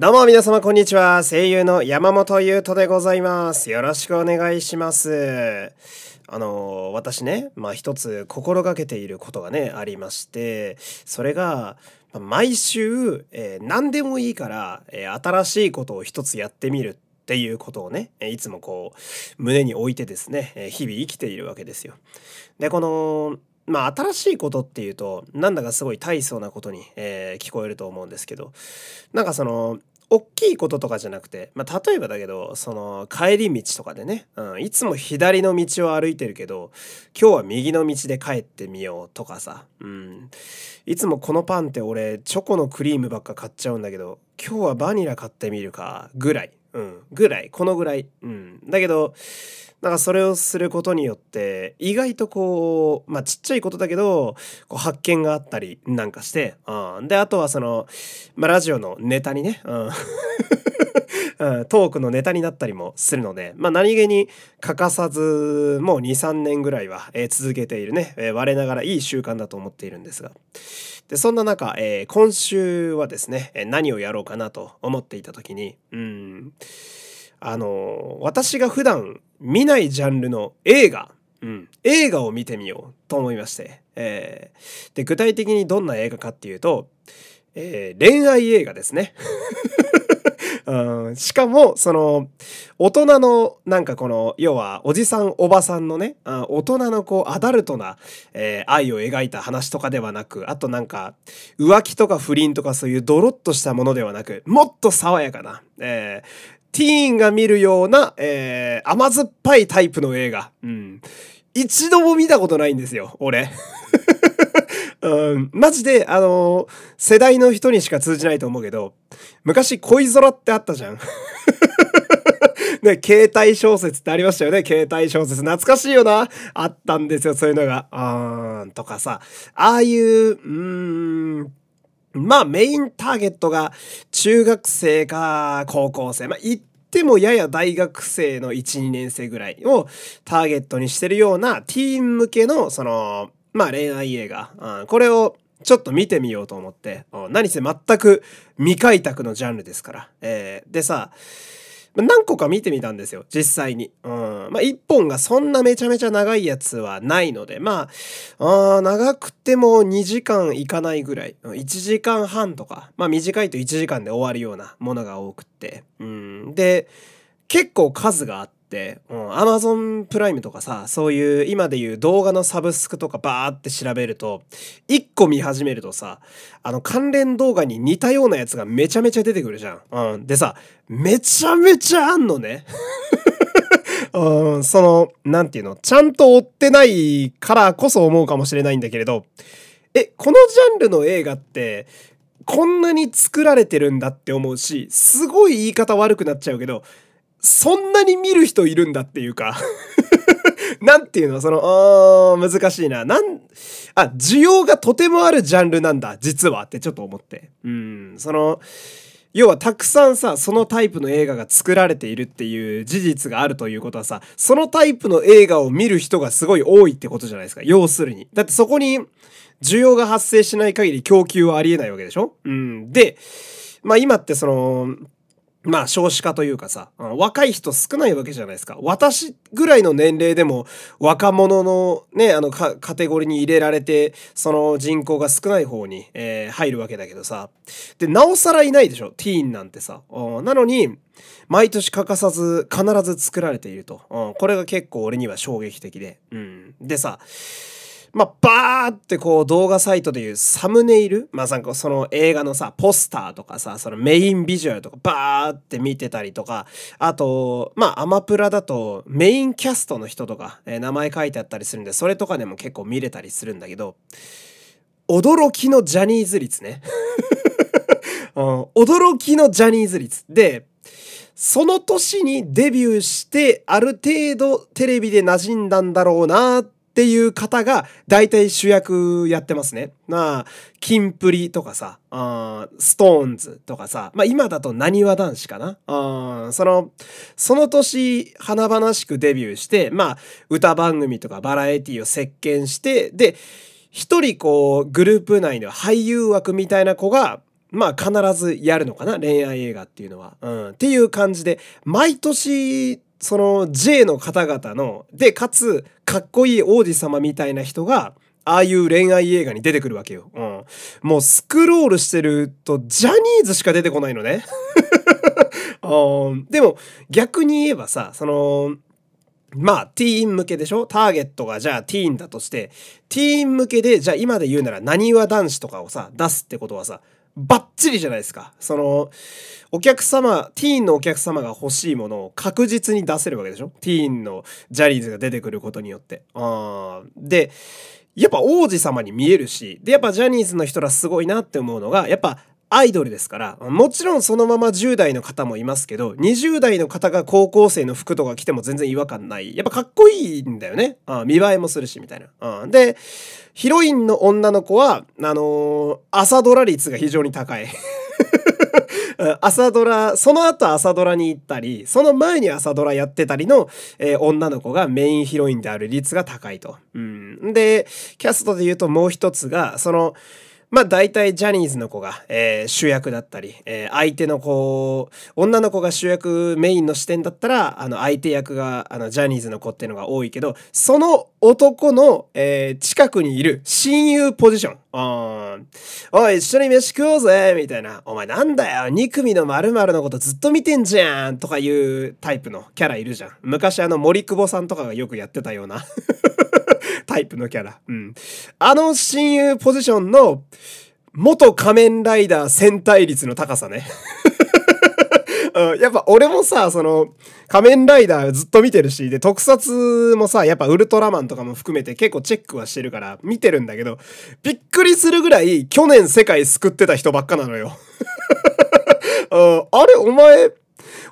どうも皆様こんにちは。声優の山本優斗でございます。よろしくお願いします。あの、私ね、まあ一つ心がけていることがね、ありまして、それが、毎週、えー何でもいいから、えー新しいことを一つやってみるっていうことをね、いつもこう、胸に置いてですね、日々生きているわけですよ。で、この、まあ新しいことっていうと、なんだかすごい大層なことに、えー聞こえると思うんですけど、なんかその、大きいこととかじゃなくて、まあ、例えばだけど、その、帰り道とかでね、うん、いつも左の道を歩いてるけど、今日は右の道で帰ってみようとかさ、うん。いつもこのパンって俺、チョコのクリームばっか買っちゃうんだけど、今日はバニラ買ってみるか、ぐらい。うん、ぐらい。このぐらい。うん。だけど、なんかそれをすることによって意外とこうまあちっちゃいことだけどこう発見があったりなんかして、うん、であとはその、まあ、ラジオのネタにね、うん。トークのネタになったりもするので、まあ、何気に欠かさずもう23年ぐらいは、続けているね、我ながらいい習慣だと思っているんですが。でそんな中、えー今週はですね、何をやろうかなと思っていた時にうん。あの私が普段見ないジャンルの映画、うん、映画を見てみようと思いまして、えーで具体的にどんな映画かっていうと、えー恋愛映画ですね。うん、しかもその大人のなんかこの要はおじさんおばさんのねあ大人のこうアダルトな、えー愛を描いた話とかではなくあとなんか浮気とか不倫とかそういうドロッとしたものではなくもっと爽やかな、えーティーンが見るような、えー甘酸っぱいタイプの映画。うん。一度も見たことないんですよ、俺。うん、マジで、あのー世代の人にしか通じないと思うけど、昔恋空ってあったじゃん。ね、携帯小説ってありましたよね。携帯小説。懐かしいよな。あったんですよ、そういうのが。あーん、とかさ。ああいう、うーん、まあメインターゲットが中学生か高校生。まあ言ってもやや大学生の1、2年生ぐらいをターゲットにしてるようなティーン向けのその、まあ恋愛映画。うんこれをちょっと見てみようと思って。何せ全く未開拓のジャンルですから。えーでさ、何個か見てみたんですよ実際に。うん、まあ1本がそんなめちゃめちゃ長いやつはないのでまああ長くても2時間いかないぐらい1時間半とかまあ短いと1時間で終わるようなものが多くって。うん、で結構数があって。うん、Amazon プライムとかさそういう今でいう動画のサブスクとかバーって調べると1個見始めるとさあの関連動画に似たようなやつがめちゃめちゃ出てくるじゃん。うん、でさめちゃめちゃあんのね。うん、そのなんていうの？ちゃんと追ってないからこそ思うかもしれないんだけれどえこのジャンルの映画ってこんなに作られてるんだって思うしすごい言い方悪くなっちゃうけどそんなに見る人いるんだっていうか なんていうのそのあー難しいな。なんあ需要がとてもあるジャンルなんだ実はってちょっと思って。うんその要はたくさんさそのタイプの映画が作られているっていう事実があるということはさそのタイプの映画を見る人がすごい多いってことじゃないですか要するに。だってそこに需要が発生しない限り供給はありえないわけでしょ？うんでまあ今ってそのまあ少子化というかさ、若い人少ないわけじゃないですか。私ぐらいの年齢でも若者のね、あのカテゴリーに入れられて、その人口が少ない方に、えー入るわけだけどさ。で、なおさらいないでしょ、ティーンなんてさ。うんなのに、毎年欠かさず必ず作られていると。うんこれが結構俺には衝撃的で。うん、でさ、まあ、バーってこう動画サイトでいうサムネイル？まあなんかその映画のさ、ポスターとかさ、そのメインビジュアルとかバーって見てたりとか、あと、まあアマプラだとメインキャストの人とか、えー名前書いてあったりするんで、それとかでも結構見れたりするんだけど、驚きのジャニーズ率ね。うん驚きのジャニーズ率。で、その年にデビューして、ある程度テレビで馴染んだんだろうなっっていう方が、大体主役やってますね。まあ、キンプリとかさ、あストーンズとかさ、まあ今だとなにわ男子かな。あその、その年、華々しくデビューして、まあ、歌番組とかバラエティを席巻して、で、一人こう、グループ内の俳優枠みたいな子が、まあ必ずやるのかな恋愛映画っていうのは。うん、っていう感じで毎年その J の方々のでかつかっこいい王子様みたいな人がああいう恋愛映画に出てくるわけよ。うん。もうスクロールしてるとジャニーズしか出てこないのね。でも逆に言えばさ、その、まあ、ティーン向けでしょ？ターゲットがじゃあティーンだとして、ティーン向けで、じゃあ今で言うなら、なにわ男子とかをさ、出すってことはさ、バッチリじゃないですか。その、お客様、ティーンのお客様が欲しいものを確実に出せるわけでしょ？ティーンのジャニーズが出てくることによって。あで、やっぱ王子様に見えるし、で、やっぱジャニーズの人らすごいなって思うのが、やっぱアイドルですから、もちろんそのまま10代の方もいますけど、20代の方が高校生の服とか着ても全然違和感ない。やっぱかっこいいんだよね。あ見栄えもするし、みたいな。で、ヒロインの女の子は、あのー、朝ドラ率が非常に高い。朝ドラ、その後朝ドラに行ったり、その前に朝ドラやってたりの、えー、女の子がメインヒロインである率が高いと。うん。で、キャストで言うともう一つが、その、まあ大体ジャニーズの子が、えー、主役だったり、えー、相手の子、女の子が主役メインの視点だったら、あの相手役があのジャニーズの子っていうのが多いけど、その男の、えー、近くにいる親友ポジション。おい、一緒に飯食おうぜみたいな。お前なんだよ !2 組の〇〇のことずっと見てんじゃんとかいうタイプのキャラいるじゃん。昔あの森久保さんとかがよくやってたような タイプのキャラ。うん。あの親友ポジションの元仮面ライダー戦隊率の高さね。うん、やっぱ俺もさ、その、仮面ライダーずっと見てるし、で、特撮もさ、やっぱウルトラマンとかも含めて結構チェックはしてるから見てるんだけど、びっくりするぐらい去年世界救ってた人ばっかなのよ。うん、あれ、お前、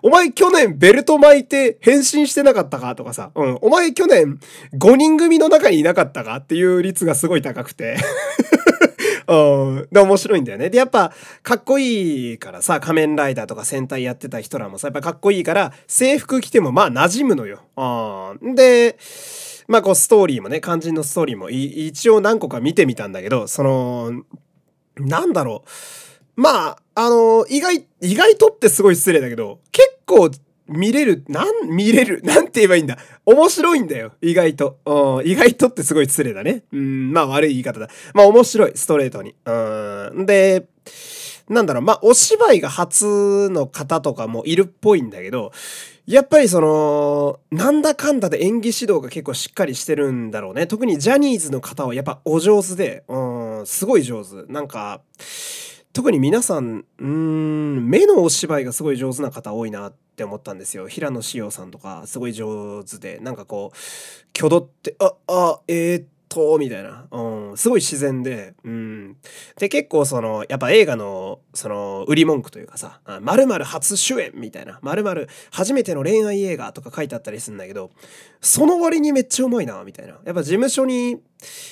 お前去年ベルト巻いて変身してなかったか？とかさ、うん、お前去年5人組の中にいなかったか？っていう率がすごい高くて うん。で、面白いんだよね。で、やっぱ、かっこいいからさ、仮面ライダーとか戦隊やってた人らもさ、やっぱかっこいいから、制服着てもまあ馴染むのよ。うん。で、まあこうストーリーもね、肝心のストーリーも一応何個か見てみたんだけど、その、なんだろう。まあ、あの意外、意外とってすごい失礼だけど、結構見れる、なん、見れる、なんて言えばいいんだ。面白いんだよ、意外と。うん、意外とってすごい失礼だね。うん、まあ悪い言い方だ。まあ面白い、ストレートに。うん、で、なんだろう、まあお芝居が初の方とかもいるっぽいんだけど、やっぱりその、なんだかんだで演技指導が結構しっかりしてるんだろうね。特にジャニーズの方はやっぱお上手で、うん、すごい上手。なんか、特に皆さん、うん、目のお芝居がすごい上手な方多いなって思ったんですよ。平野紫耀さんとか、すごい上手で、なんかこう、挙動って、あ、あ、えー、っと、みたいな。うん、すごい自然で、うん。で、結構その、やっぱ映画の、その、売り文句というかさ、まる初主演みたいな、まる初めての恋愛映画とか書いてあったりするんだけど、その割にめっちゃうまいな、みたいな。やっぱ事務所に、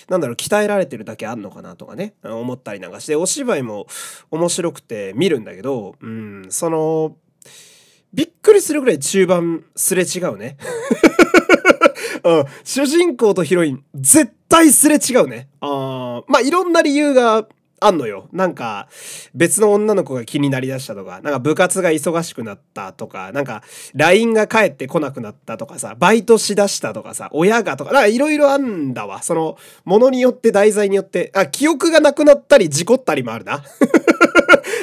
なんだろう、鍛えられてるだけあんのかなとかね、思ったりなんかして、お芝居も面白くて見るんだけど、うん、その、びっくりするぐらい中盤すれ違うね。うん、主人公とヒロイン、絶対すれ違うね。あまあ、いろんな理由があんのよ。なんか、別の女の子が気になりだしたとか、なんか部活が忙しくなったとか、なんか、LINE が返ってこなくなったとかさ、バイトしだしたとかさ、親がとか、なんかいろいろあんだわ。その、ものによって、題材によって、あ、記憶がなくなったり、事故ったりもあるな。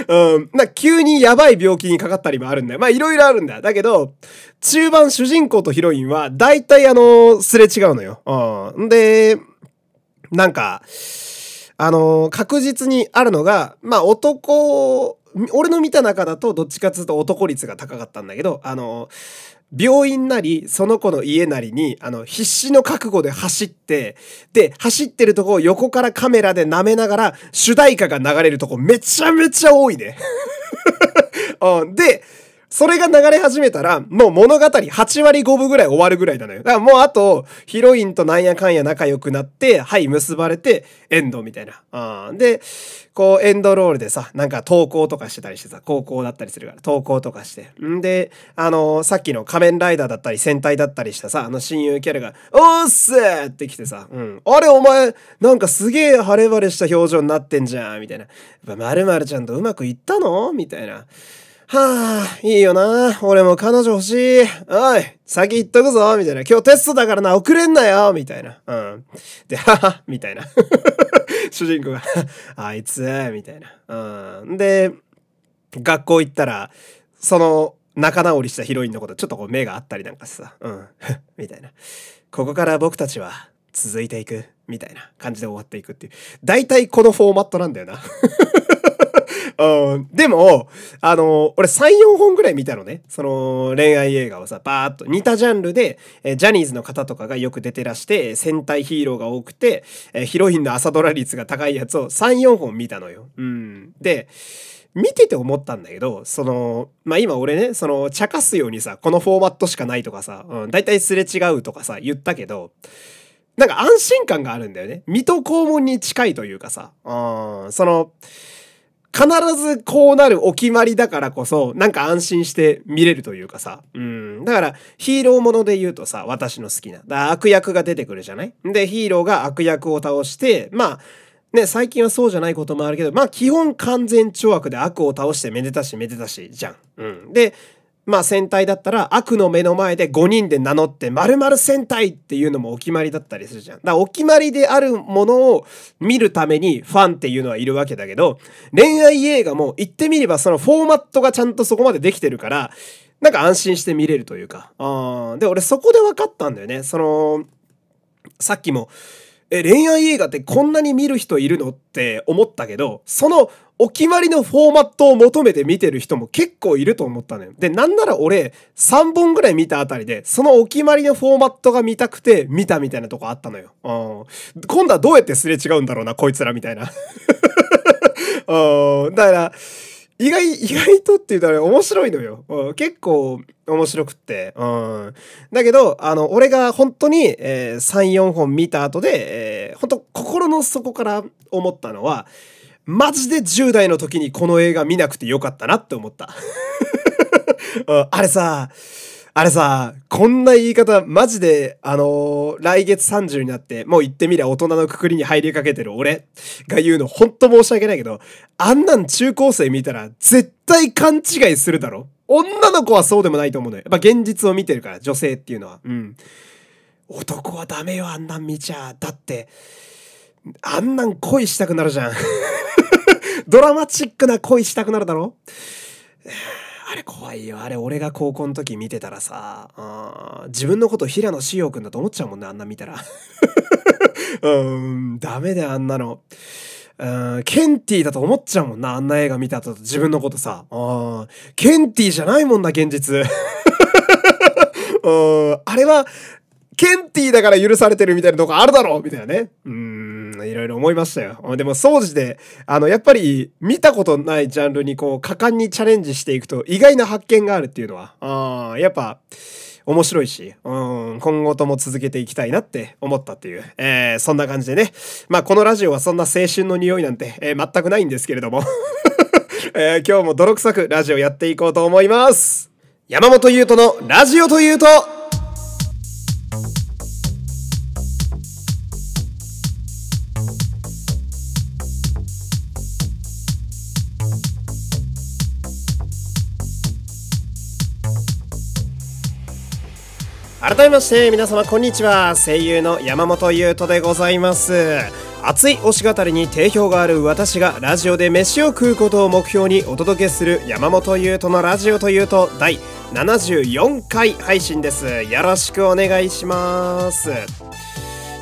うん。な、急にやばい病気にかかったりもあるんだよ。まあ、いろいろあるんだ。だけど、中盤主人公とヒロインは、大体あの、すれ違うのよ。うん。で、なんか、あの、確実にあるのが、まあ、男、俺の見た中だと、どっちかっつうと男率が高かったんだけど、あの、病院なり、その子の家なりに、あの、必死の覚悟で走って、で、走ってるとこを横からカメラで舐めながら、主題歌が流れるとこめちゃめちゃ多いね。うん、で、それが流れ始めたら、もう物語8割5分ぐらい終わるぐらいなのよ。だからもうあと、ヒロインとなんやかんや仲良くなって、はい、結ばれて、エンドみたいな。あで、こう、エンドロールでさ、なんか投稿とかしてたりしてさ、高校だったりするから、投稿とかして。んで、あのー、さっきの仮面ライダーだったり、戦隊だったりしたさ、あの親友キャラが、おっすーって来てさ、うん。あれお前、なんかすげえ晴れ晴れした表情になってんじゃん、みたいな。まるまるちゃんとうまくいったの？みたいな。はあ、いいよな。俺も彼女欲しい。おい、先行っとくぞ。みたいな。今日テストだからな、遅れんなよ。みたいな。うん。で、はは、みたいな。主人公が あいつ、みたいな。うん。で、学校行ったら、その、仲直りしたヒロインのことちょっとこう目があったりなんかさ、うん。みたいな。ここから僕たちは続いていく。みたいな感じで終わっていくっていう。大体このフォーマットなんだよな。うん、でも、あの、俺3、4本ぐらい見たのね。その恋愛映画をさ、バーっと似たジャンルで、えジャニーズの方とかがよく出てらして、戦隊ヒーローが多くて、えヒロインの朝ドラ率が高いやつを3、4本見たのよ。うん。で、見てて思ったんだけど、その、まあ、今俺ね、その、茶化すようにさ、このフォーマットしかないとかさ、うん、大体すれ違うとかさ、言ったけど、なんか安心感があるんだよね。水戸黄門に近いというかさ、うん、その、必ずこうなるお決まりだからこそ、なんか安心して見れるというかさ。うん。だから、ヒーローもので言うとさ、私の好きな。だ悪役が出てくるじゃない？で、ヒーローが悪役を倒して、まあ、ね、最近はそうじゃないこともあるけど、まあ基本完全超悪で悪を倒してめでたしめでたしじゃん。うん。で、まあ戦隊だったら悪の目の前で5人で名乗って〇〇戦隊っていうのもお決まりだったりするじゃん。だからお決まりであるものを見るためにファンっていうのはいるわけだけど、恋愛映画も言ってみればそのフォーマットがちゃんとそこまでできてるから、なんか安心して見れるというか。あで、俺そこで分かったんだよね。その、さっきも、え、恋愛映画ってこんなに見る人いるのって思ったけど、そのお決まりのフォーマットを求めて見てる人も結構いると思ったのよ。で、なんなら俺、3本ぐらい見たあたりで、そのお決まりのフォーマットが見たくて見たみたいなとこあったのよ。うん。今度はどうやってすれ違うんだろうな、こいつらみたいな。うん。だから、意外、意外とって言ったら面白いのよ。うん、結構面白くって。うん。だけど、あの、俺が本当に、えー、3、4本見た後で、えー、本当心の底から思ったのは、マジで10代の時にこの映画見なくてよかったなって思った。うんあれさ、あれさ、こんな言い方、マジで、あのー、来月30になって、もう言ってみりゃ大人のくくりに入りかけてる俺が言うのほんと申し訳ないけど、あんなん中高生見たら絶対勘違いするだろ女の子はそうでもないと思うのよ。やっぱ現実を見てるから、女性っていうのは。うん。男はダメよ、あんなん見ちゃ。だって、あんなん恋したくなるじゃん。ドラマチックな恋したくなるだろあれ怖いよ。あれ俺が高校の時見てたらさ、自分のこと平野志陽くんだと思っちゃうもんね、あんな見たら。うん、ダメだよ、あんなの。うん、ケンティーだと思っちゃうもんな、あんな映画見た後自分のことさ。あケンティーじゃないもんな、現実。うん、あれは、ケンティーだから許されてるみたいなとこあるだろうみたいなね。うん、いろいろ思いましたよ。でも、掃除で、あの、やっぱり、見たことないジャンルにこう、果敢にチャレンジしていくと、意外な発見があるっていうのは、あやっぱ、面白いし、うん、今後とも続けていきたいなって思ったっていう、えー、そんな感じでね。まあ、このラジオはそんな青春の匂いなんて、えー、全くないんですけれども、えー、今日も泥臭くラジオやっていこうと思います。山本優斗のラジオというと、改めまして皆様こんにちは。声優の山本優斗でございます。熱い推し語りに定評がある私がラジオで飯を食うことを目標にお届けする山本優斗のラジオというと第74回配信です。よろしくお願いします。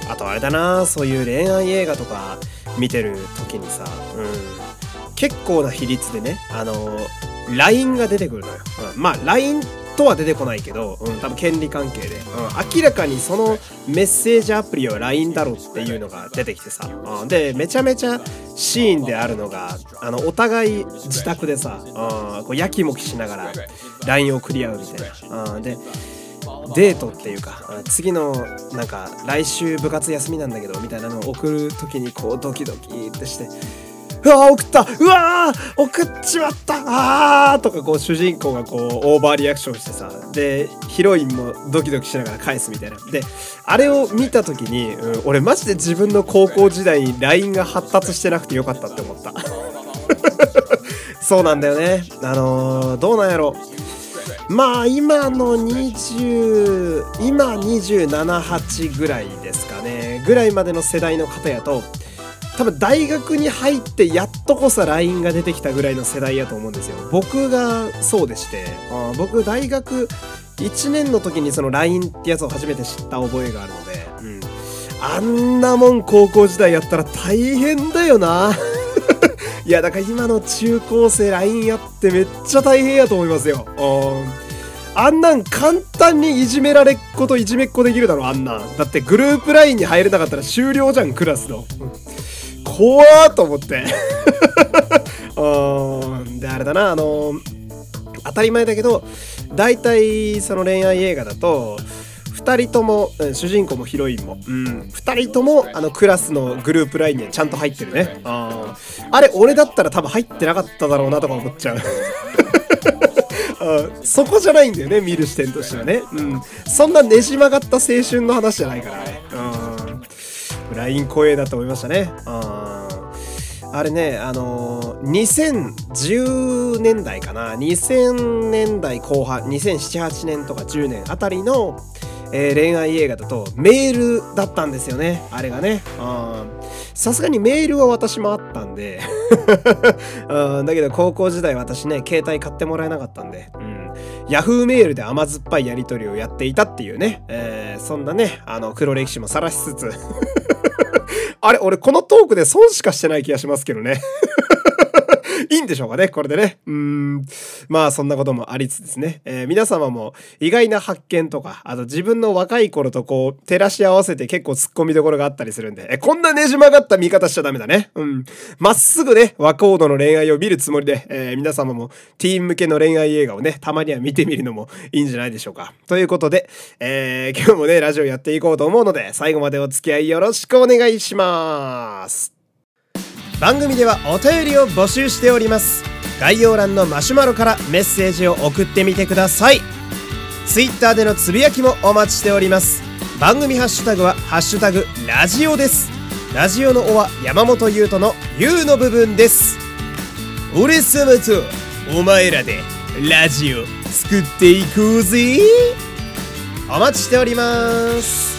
あとあれだなそういう恋愛映画とか見てる時にさうん。結構な比率でねあの LINE が出てくるのよ、うん、まあ LINE っとは出てこないけど、うん、多分権利関係で、うん、明らかにそのメッセージアプリは LINE だろっていうのが出てきてさ、うん、でめちゃめちゃシーンであるのがあのお互い自宅でさ、うん、こうやきもきしながら LINE を送り合うみたいな、うん、でデートっていうか次のなんか来週部活休みなんだけどみたいなのを送る時にこうドキドキってしてうわ送った。うわ送っちまった。あーとかこう主人公がこうオーバーリアクションしてさでヒロインもドキドキしながら返すみたいな。であれを見た時に、うん、俺マジで自分の高校時代に LINE が発達してなくてよかったって思った。そうなんだよね。あのー、どうなんやろ。まあ今の20今278ぐらいですかね。ぐらいまでの世代の方やと多分大学に入ってやっとこそ LINE が出てきたぐらいの世代やと思うんですよ。僕がそうでしてあ僕大学1年の時にその LINE ってやつを初めて知った覚えがあるので、うん、あんなもん高校時代やったら大変だよな。いやだから今の中高生 LINE やってめっちゃ大変やと思いますよ。あんなん簡単にいじめられっ子といじめっ子できるだろあんなん。だってグループ LINE に入れなかったら終了じゃんクラスの怖ーと思って。うんであれだなあの当たり前だけど大体その恋愛映画だと2人とも、うん、主人公もヒロインも、うん、2人ともあのクラスのグループ LINE にはちゃんと入ってるね。ああれ俺だったら多分入ってなかっただろうなとか思っちゃう。あそこじゃないんだよね見る視点としてはね、うん、そんなねじ曲がった青春の話じゃないから。ね、うん、LINE 怖えだと思いましたね。あれね、あのー、2010年代かな、2000年代後半、2007、8年とか10年あたりの、えー、恋愛映画だとメールだったんですよね、あれがね。さすがにメールは私もあったんで。だけど高校時代私ね、携帯買ってもらえなかったんで、うん、Yahoo メールで甘酸っぱいやり取りをやっていたっていうね、えー、そんなね、あの黒歴史も晒しつつ。あれ、俺このトークで損しかしてない気がしますけどね。いいんでしょうかねこれでね。うん。まあそんなこともありつつですね、えー、皆様も意外な発見とか、あと自分の若い頃とこう、照らし合わせて結構突っ込みどころがあったりするんで、えこんなねじ曲がった見方しちゃダメだね。うん。まっすぐね、和コードの恋愛を見るつもりで、えー、皆様もティーン向けの恋愛映画をね、たまには見てみるのもいいんじゃないでしょうか。ということで、えー、今日もね、ラジオやっていこうと思うので、最後までお付き合いよろしくお願いします。番組ではお便りを募集しております。概要欄のマシュマロからメッセージを送ってみてください。Twitter でのつぶやきもお待ちしております。番組ハッシュタグは「ハッシュタグラジオ」です。ラジオの「お」は山本優斗の「優」の部分です。俺様とお前らでラジオ作っていこうぜ。お待ちしております。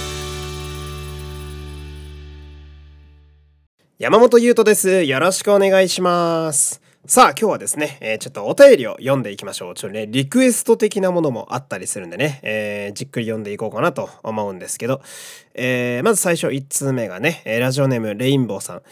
山本優斗です。よろしくお願いします。さあ、今日はですね、えー、ちょっとお便りを読んでいきましょう。ちょっとね、リクエスト的なものもあったりするんでね、えー、じっくり読んでいこうかなと思うんですけど、えー、まず最初1通目がね、ラジオネームレインボーさん。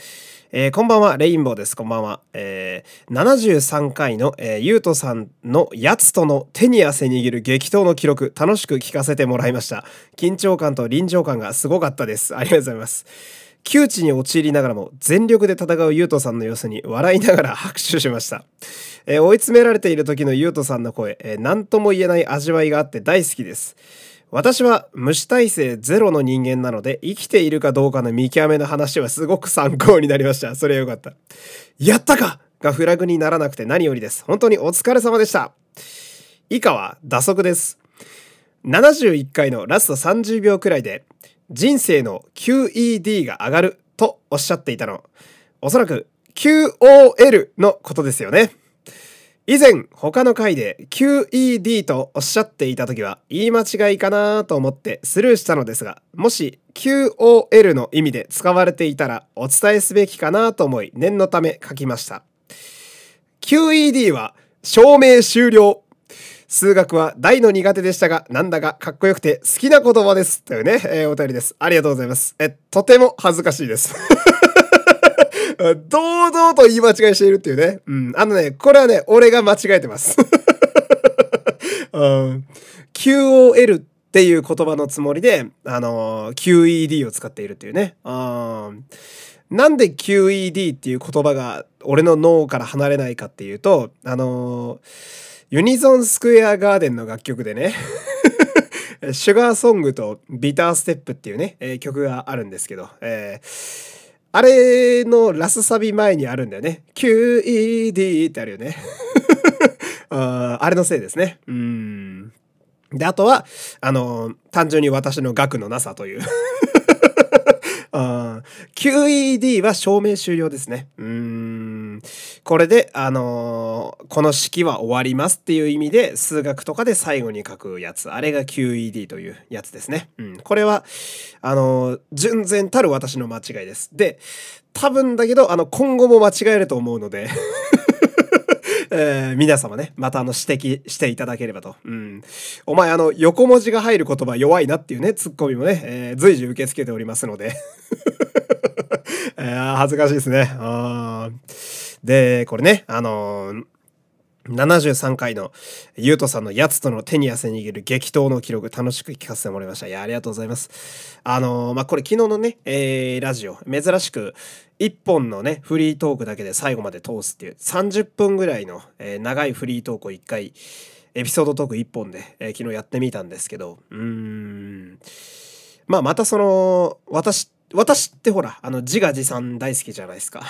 えー、こんばんは、レインボーです。こんばんは。えー、73回の、えー、ゆうとさんのやつとの手に汗握る激闘の記録、楽しく聞かせてもらいました。緊張感と臨場感がすごかったです。ありがとうございます。窮地に陥りながらも全力で戦う優斗さんの様子に笑いながら拍手しました。えー、追い詰められている時の優斗さんの声、えー、何とも言えない味わいがあって大好きです。私は虫耐性ゼロの人間なので生きているかどうかの見極めの話はすごく参考になりました。それはよかった。やったかがフラグにならなくて何よりです。本当にお疲れ様でした。以下は打足です。71回のラスト30秒くらいで人生の QED が上がるとおっしゃっていたの。おそらく QOL のことですよね。以前他の回で QED とおっしゃっていた時は言い間違いかなと思ってスルーしたのですが、もし QOL の意味で使われていたらお伝えすべきかなと思い念のため書きました。QED は証明終了数学は大の苦手でしたが、なんだかかっこよくて好きな言葉です。というね、えー、お便りです。ありがとうございます。え、とても恥ずかしいです。堂々と言い間違いしているっていうね。うん。あのね、これはね、俺が間違えてます。うん、QOL っていう言葉のつもりで、あの QED を使っているっていうね。うんなんで QED っていう言葉が俺の脳から離れないかっていうと、あのユニゾンスクエアガーデンの楽曲でねシュガーソングとビターステップっていうね、えー、曲があるんですけど、えー、あれのラスサビ前にあるんだよね。QED ってあるよね。ああれのせいですね。うん。で、あとは、あの、単純に私の額のなさという QED は証明終了ですね。うん。これで、あのー、この式は終わりますっていう意味で、数学とかで最後に書くやつ。あれが QED というやつですね。うん。これは、あのー、純然たる私の間違いです。で、多分だけど、あの、今後も間違えると思うので えー、皆様ね、またあの指摘していただければと。うん。お前あの、横文字が入る言葉弱いなっていうね、ツッコミもね、えー、随時受け付けておりますので。えー、恥ずかしいですね。で、これね、あのー73回のゆうとさんのやつとの手に汗握る激闘の記録楽しく聞かせてもらいました。いや、ありがとうございます。あのー、まあ、これ昨日のね、えー、ラジオ、珍しく1本のね、フリートークだけで最後まで通すっていう30分ぐらいの、えー、長いフリートークを1回、エピソードトーク1本で、え昨日やってみたんですけど、うーん、まあ、またその、私、私ってほら、あの、自画自賛大好きじゃないですか。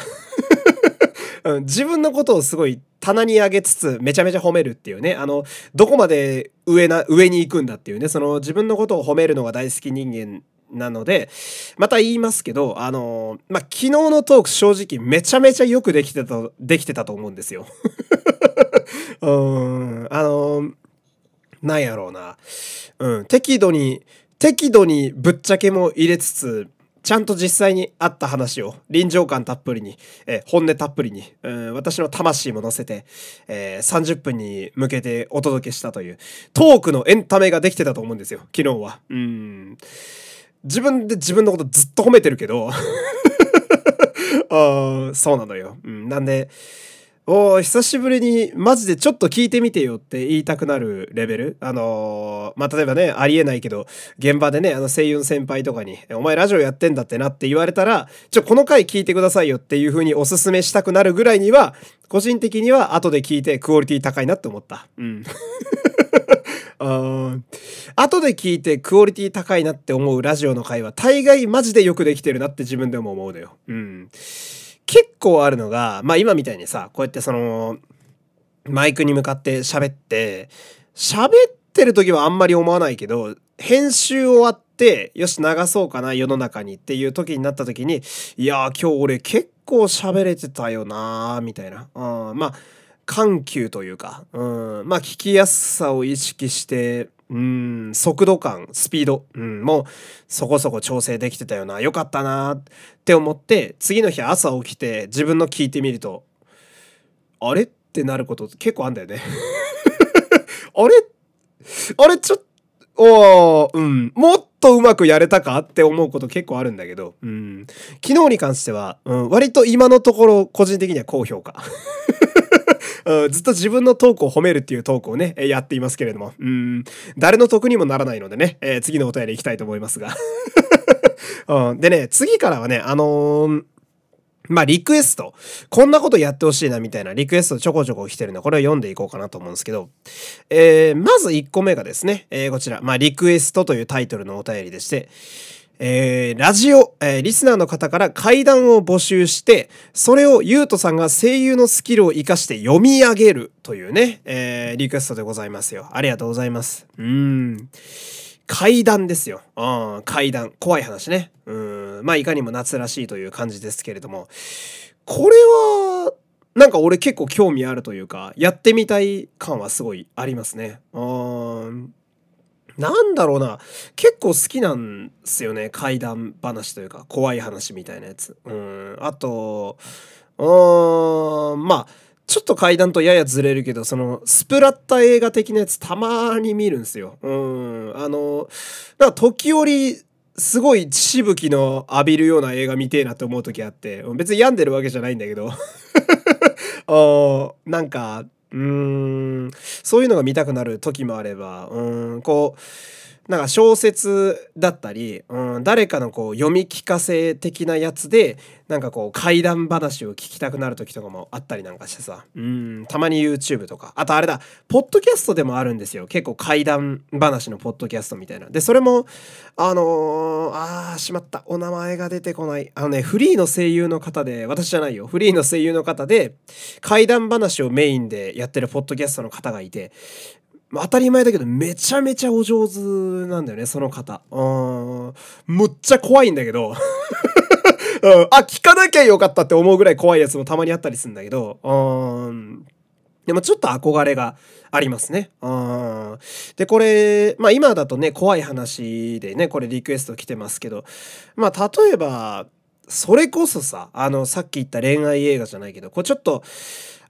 うん、自分のことをすごい棚に上げつつめちゃめちゃ褒めるっていうね。あのどこまで上な上に行くんだっていうね。その自分のことを褒めるのが大好き人間なのでまた言いますけどあのまあ昨日のトーク正直めちゃめちゃよくできてたできてたと思うんですよ。うんあのなんやろうな、うん、適度に適度にぶっちゃけも入れつつちゃんと実際にあった話を臨場感たっぷりに、えー、本音たっぷりに、うん、私の魂も乗せて、えー、30分に向けてお届けしたというトークのエンタメができてたと思うんですよ昨日は。うん自分で自分のことずっと褒めてるけど あそうなのよ。うん、なんでお久しぶりにマジでちょっと聞いてみてよって言いたくなるレベルあのー、まあ、例えばねありえないけど現場でねあの声優の先輩とかに「お前ラジオやってんだってな」って言われたら「ちょこの回聞いてくださいよ」っていう風におすすめしたくなるぐらいには個人的には後で聞いてクオリティ高いなって思った。うん あ後で聞いてクオリティ高いなって思うラジオの回は大概マジでよくできてるなって自分でも思うのよ。うん。結構あるのが、まあ今みたいにさ、こうやってその、マイクに向かって喋って、喋ってる時はあんまり思わないけど、編集終わって、よし流そうかな世の中にっていう時になった時に、いやー今日俺結構喋れてたよなーみたいな。うん、まあ、緩急というか、うん、まあ聞きやすさを意識して、うん、速度感、スピード、うん、もうそこそこ調整できてたよな、よかったなって思って、次の日朝起きて自分の聞いてみると、あれってなること結構あんだよね。あれ？あれ？ちょっと、おうん、もっとうまくやれたかって思うこと結構あるんだけど、うん、昨日に関しては、うん、割と今のところ個人的には高評価。ずっと自分のトークを褒めるっていうトークをね、やっていますけれども、うん、誰の得にもならないのでね、えー、次のお便り行きたいと思いますが。うん、でね、次からはね、あのーまあ、リクエスト。こんなことやってほしいな、みたいなリクエストちょこちょこ来てるの。これを読んでいこうかなと思うんですけど。えー、まず1個目がですね、えー、こちら、まあ、リクエストというタイトルのお便りでして、えー、ラジオ、えー、リスナーの方から怪談を募集して、それをゆうとさんが声優のスキルを活かして読み上げるというね、えー、リクエストでございますよ。ありがとうございます。うん。怪談ですよ。うん、怪談。怖い話ね。うん。まあ、いかにも夏らしいという感じですけれども、これは、なんか俺結構興味あるというか、やってみたい感はすごいありますね。うん。なんだろうな。結構好きなんすよね。怪談話というか怖い話みたいなやつ。うん。あとうん。まあちょっと階段とややずれるけどそのスプラッタ映画的なやつたまに見るんすよ。うん。あのなんか時折すごい血しぶきの浴びるような映画見てえなって思う時あって別に病んでるわけじゃないんだけど。おなんかうーん、そういうのが見たくなる時もあれば、うん、こう、なんか小説だったり、うん、誰かのこう読み聞かせ的なやつでなんかこう怪談話を聞きたくなる時とかもあったりなんかしてさ。うんたまに YouTube とか。あとあれだ。ポッドキャストでもあるんですよ。結構怪談話のポッドキャストみたいな。でそれもあのー、あーしまった。お名前が出てこない。あのねフリーの声優の方で私じゃないよ。フリーの声優の方で怪談話をメインでやってるポッドキャストの方がいて。当たり前だけどめちゃめちゃお上手なんだよねその方。うんむっちゃ怖いんだけど。うん、あ聞かなきゃよかったって思うぐらい怖いやつもたまにあったりするんだけど。うんでもちょっと憧れがありますね。うん。で、これ、まあ今だとね、怖い話でね、これリクエスト来てますけど、まあ例えば、それこそさ、あの、さっき言った恋愛映画じゃないけど、こうちょっと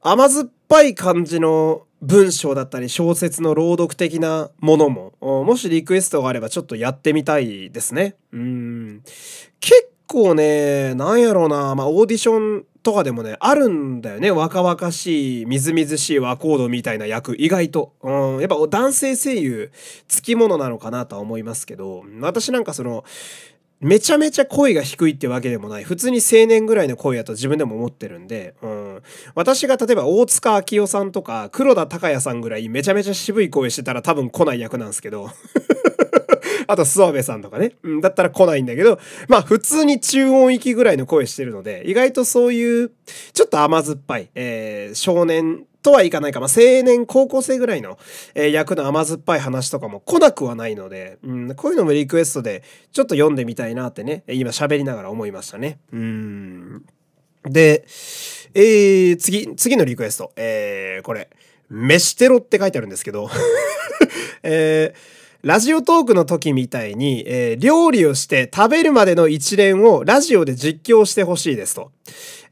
甘酸っぱい感じの文章だったり小説の朗読的なものももしリクエストがあればちょっとやってみたいですね。うん。結構ねなんやろうなまあオーディションとかでもねあるんだよね。若々しいみずみずしい和コードみたいな役。意外と、うん、やっぱ男性声優つきものなのかなとは思いますけど。私なんかそのめちゃめちゃ声が低いってわけでもない。普通に青年ぐらいの声やと自分でも思ってるんで、うん、私が例えば大塚明夫さんとか黒田孝也さんぐらいめちゃめちゃ渋い声してたら多分来ない役なんですけど。あと諏訪部さんとかね、うん、だったら来ないんだけど。まあ普通に中音域ぐらいの声してるので意外とそういうちょっと甘酸っぱい、えー、少年とはいかないか、まあ、青年高校生ぐらいの、えー、役の甘酸っぱい話とかも来なくはないので、うん、こういうのもリクエストでちょっと読んでみたいなってね今喋りながら思いましたね。うん。で、えー、次次のリクエスト、えー、これ「飯テロ」って書いてあるんですけど。えーラジオトークの時みたいに、えー、料理をして食べるまでの一連をラジオで実況してほしいですと。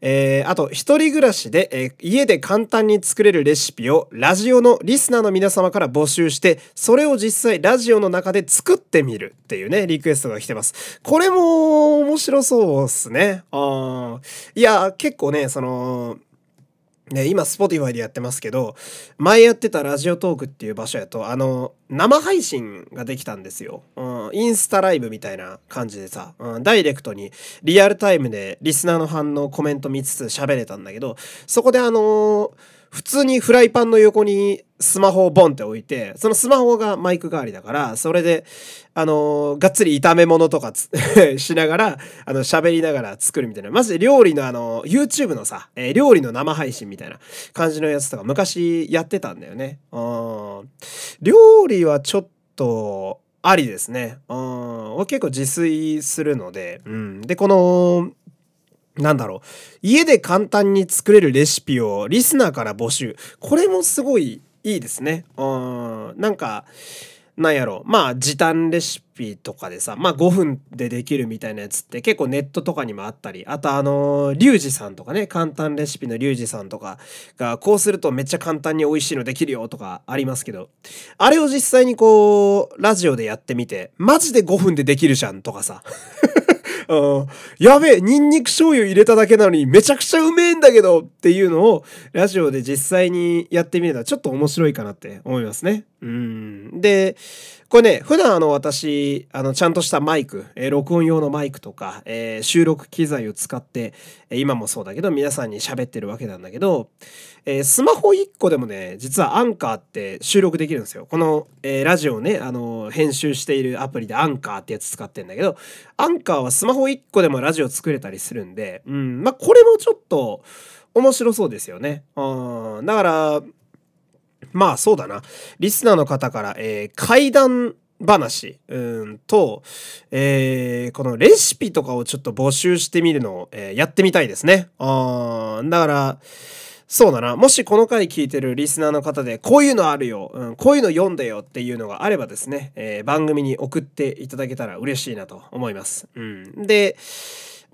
えー、あと、一人暮らしで、えー、家で簡単に作れるレシピをラジオのリスナーの皆様から募集して、それを実際ラジオの中で作ってみるっていうね、リクエストが来てます。これも面白そうっすね。あいや、結構ね、その、ね、今 Spotify でやってますけど前やってたラジオトークっていう場所やとあの生配信ができたんですよ、うん、インスタライブみたいな感じでさ、うん、ダイレクトにリアルタイムでリスナーの反応コメント見つつ喋れたんだけどそこであのー普通にフライパンの横にスマホをボンって置いて、そのスマホがマイク代わりだから、それで、あのー、がっつり炒め物とか しながら、あの、喋りながら作るみたいな。マジで料理のあの、YouTube のさ、えー、料理の生配信みたいな感じのやつとか昔やってたんだよね。うん。料理はちょっと、ありですね。うん。結構自炊するので、うん。で、この、なんだろう。家で簡単に作れるレシピをリスナーから募集。これもすごいいいですね。うん。なんか、なんやろまあ時短レシピとかでさまあ5分でできるみたいなやつって結構ネットとかにもあったりあとあのリュウジさんとかね簡単レシピのリュウジさんとかがこうするとめっちゃ簡単に美味しいのできるよとかありますけどあれを実際にこうラジオでやってみてマジで5分でできるじゃんとかさ、やべえ、ニンニク醤油入れただけなのにめちゃくちゃうめえんだけどっていうのをラジオで実際にやってみれたらちょっと面白いかなって思いますね。うん。で、これね、普段あの私、あのちゃんとしたマイク、えー、録音用のマイクとか、えー、収録機材を使って、え、今もそうだけど皆さんに喋ってるわけなんだけど、えスマホ1個でもね、実はアンカーって収録できるんですよ。この、えラジオをね、あの編集しているアプリでアンカーってやつ使ってんだけど、アンカーはスマホ1個でもラジオ作れたりするんで、うん、まあこれもちょっと面白そうですよね。うん、だから、まあそうだな。リスナーの方から、えー、怪談話うんと、えー、このレシピとかをちょっと募集してみるのを、えー、やってみたいですね。あだから、そうだな。もしこの回聞いてるリスナーの方で、こういうのあるよ、うん、こういうの読んでよっていうのがあればですね、えー、番組に送っていただけたら嬉しいなと思います。うん、で、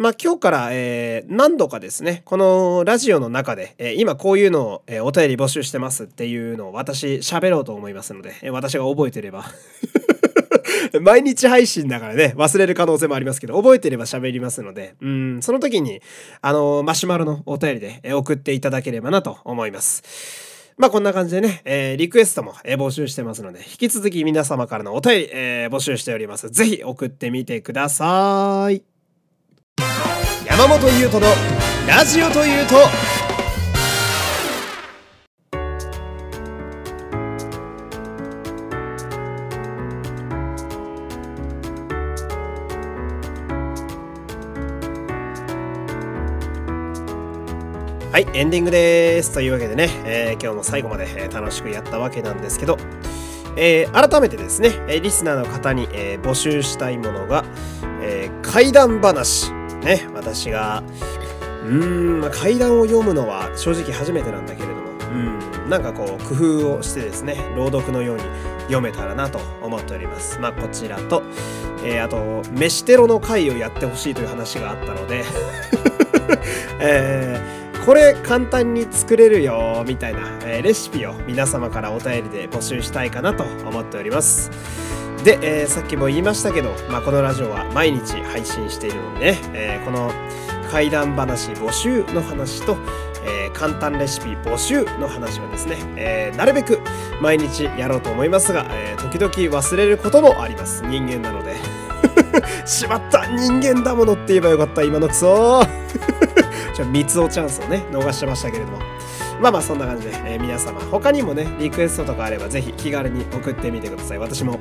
まあ、今日から、えー、何度かですね、このラジオの中で、えー、今こういうのを、えー、お便り募集してますっていうのを私喋ろうと思いますので、え私が覚えてれば 毎日配信だからね、忘れる可能性もありますけど、覚えてれば喋りますので、うん、その時に、あのマシュマロのお便りでえ送っていただければなと思います。まあこんな感じでね、えー、リクエストも、えー、募集してますので、引き続き皆様からのお便り、えー、募集しております。ぜひ送ってみてください。山本優斗のラジオというと、はい、エンディングです。というわけでね、えー、今日も最後まで、楽しくやったわけなんですけど、えー、改めてですね、えリスナーの方に、え募集したいものが、え怪談話。ね、私が、うーん、怪談を読むのは正直初めてなんだけれども、うん、なんかこう、工夫をしてですね、朗読のように読めたらなと思っております。まあ、こちらと、えあと、飯テロの回をやってほしいという話があったので。えーこれ簡単に作れるよみたいな、えー、レシピを皆様からお便りで募集したいかなと思っております。で、えー、さっきも言いましたけど、まあ、このラジオは毎日配信しているのでね、えー、この怪談話募集の話と、えー、簡単レシピ募集の話はですね、え、なるべく毎日やろうと思いますが、え、時々忘れることもあります。人間なので。しまった。人間だものって言えばよかった。今のクソ。ちょ三つおチャンスをね逃してましたけれども。まあまあそんな感じで、えー、皆様他にもねリクエストとかあればぜひ気軽に送ってみてください。私も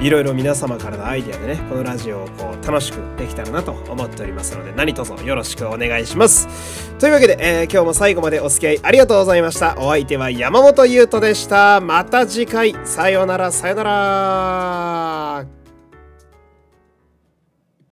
いろいろ皆様からのアイディアでねこのラジオをこう楽しくできたらなと思っておりますので何卒よろしくお願いします。というわけで、えー、今日も最後までお付き合いありがとうございました。お相手は山本優斗でした。また次回。さようなら。さようなら。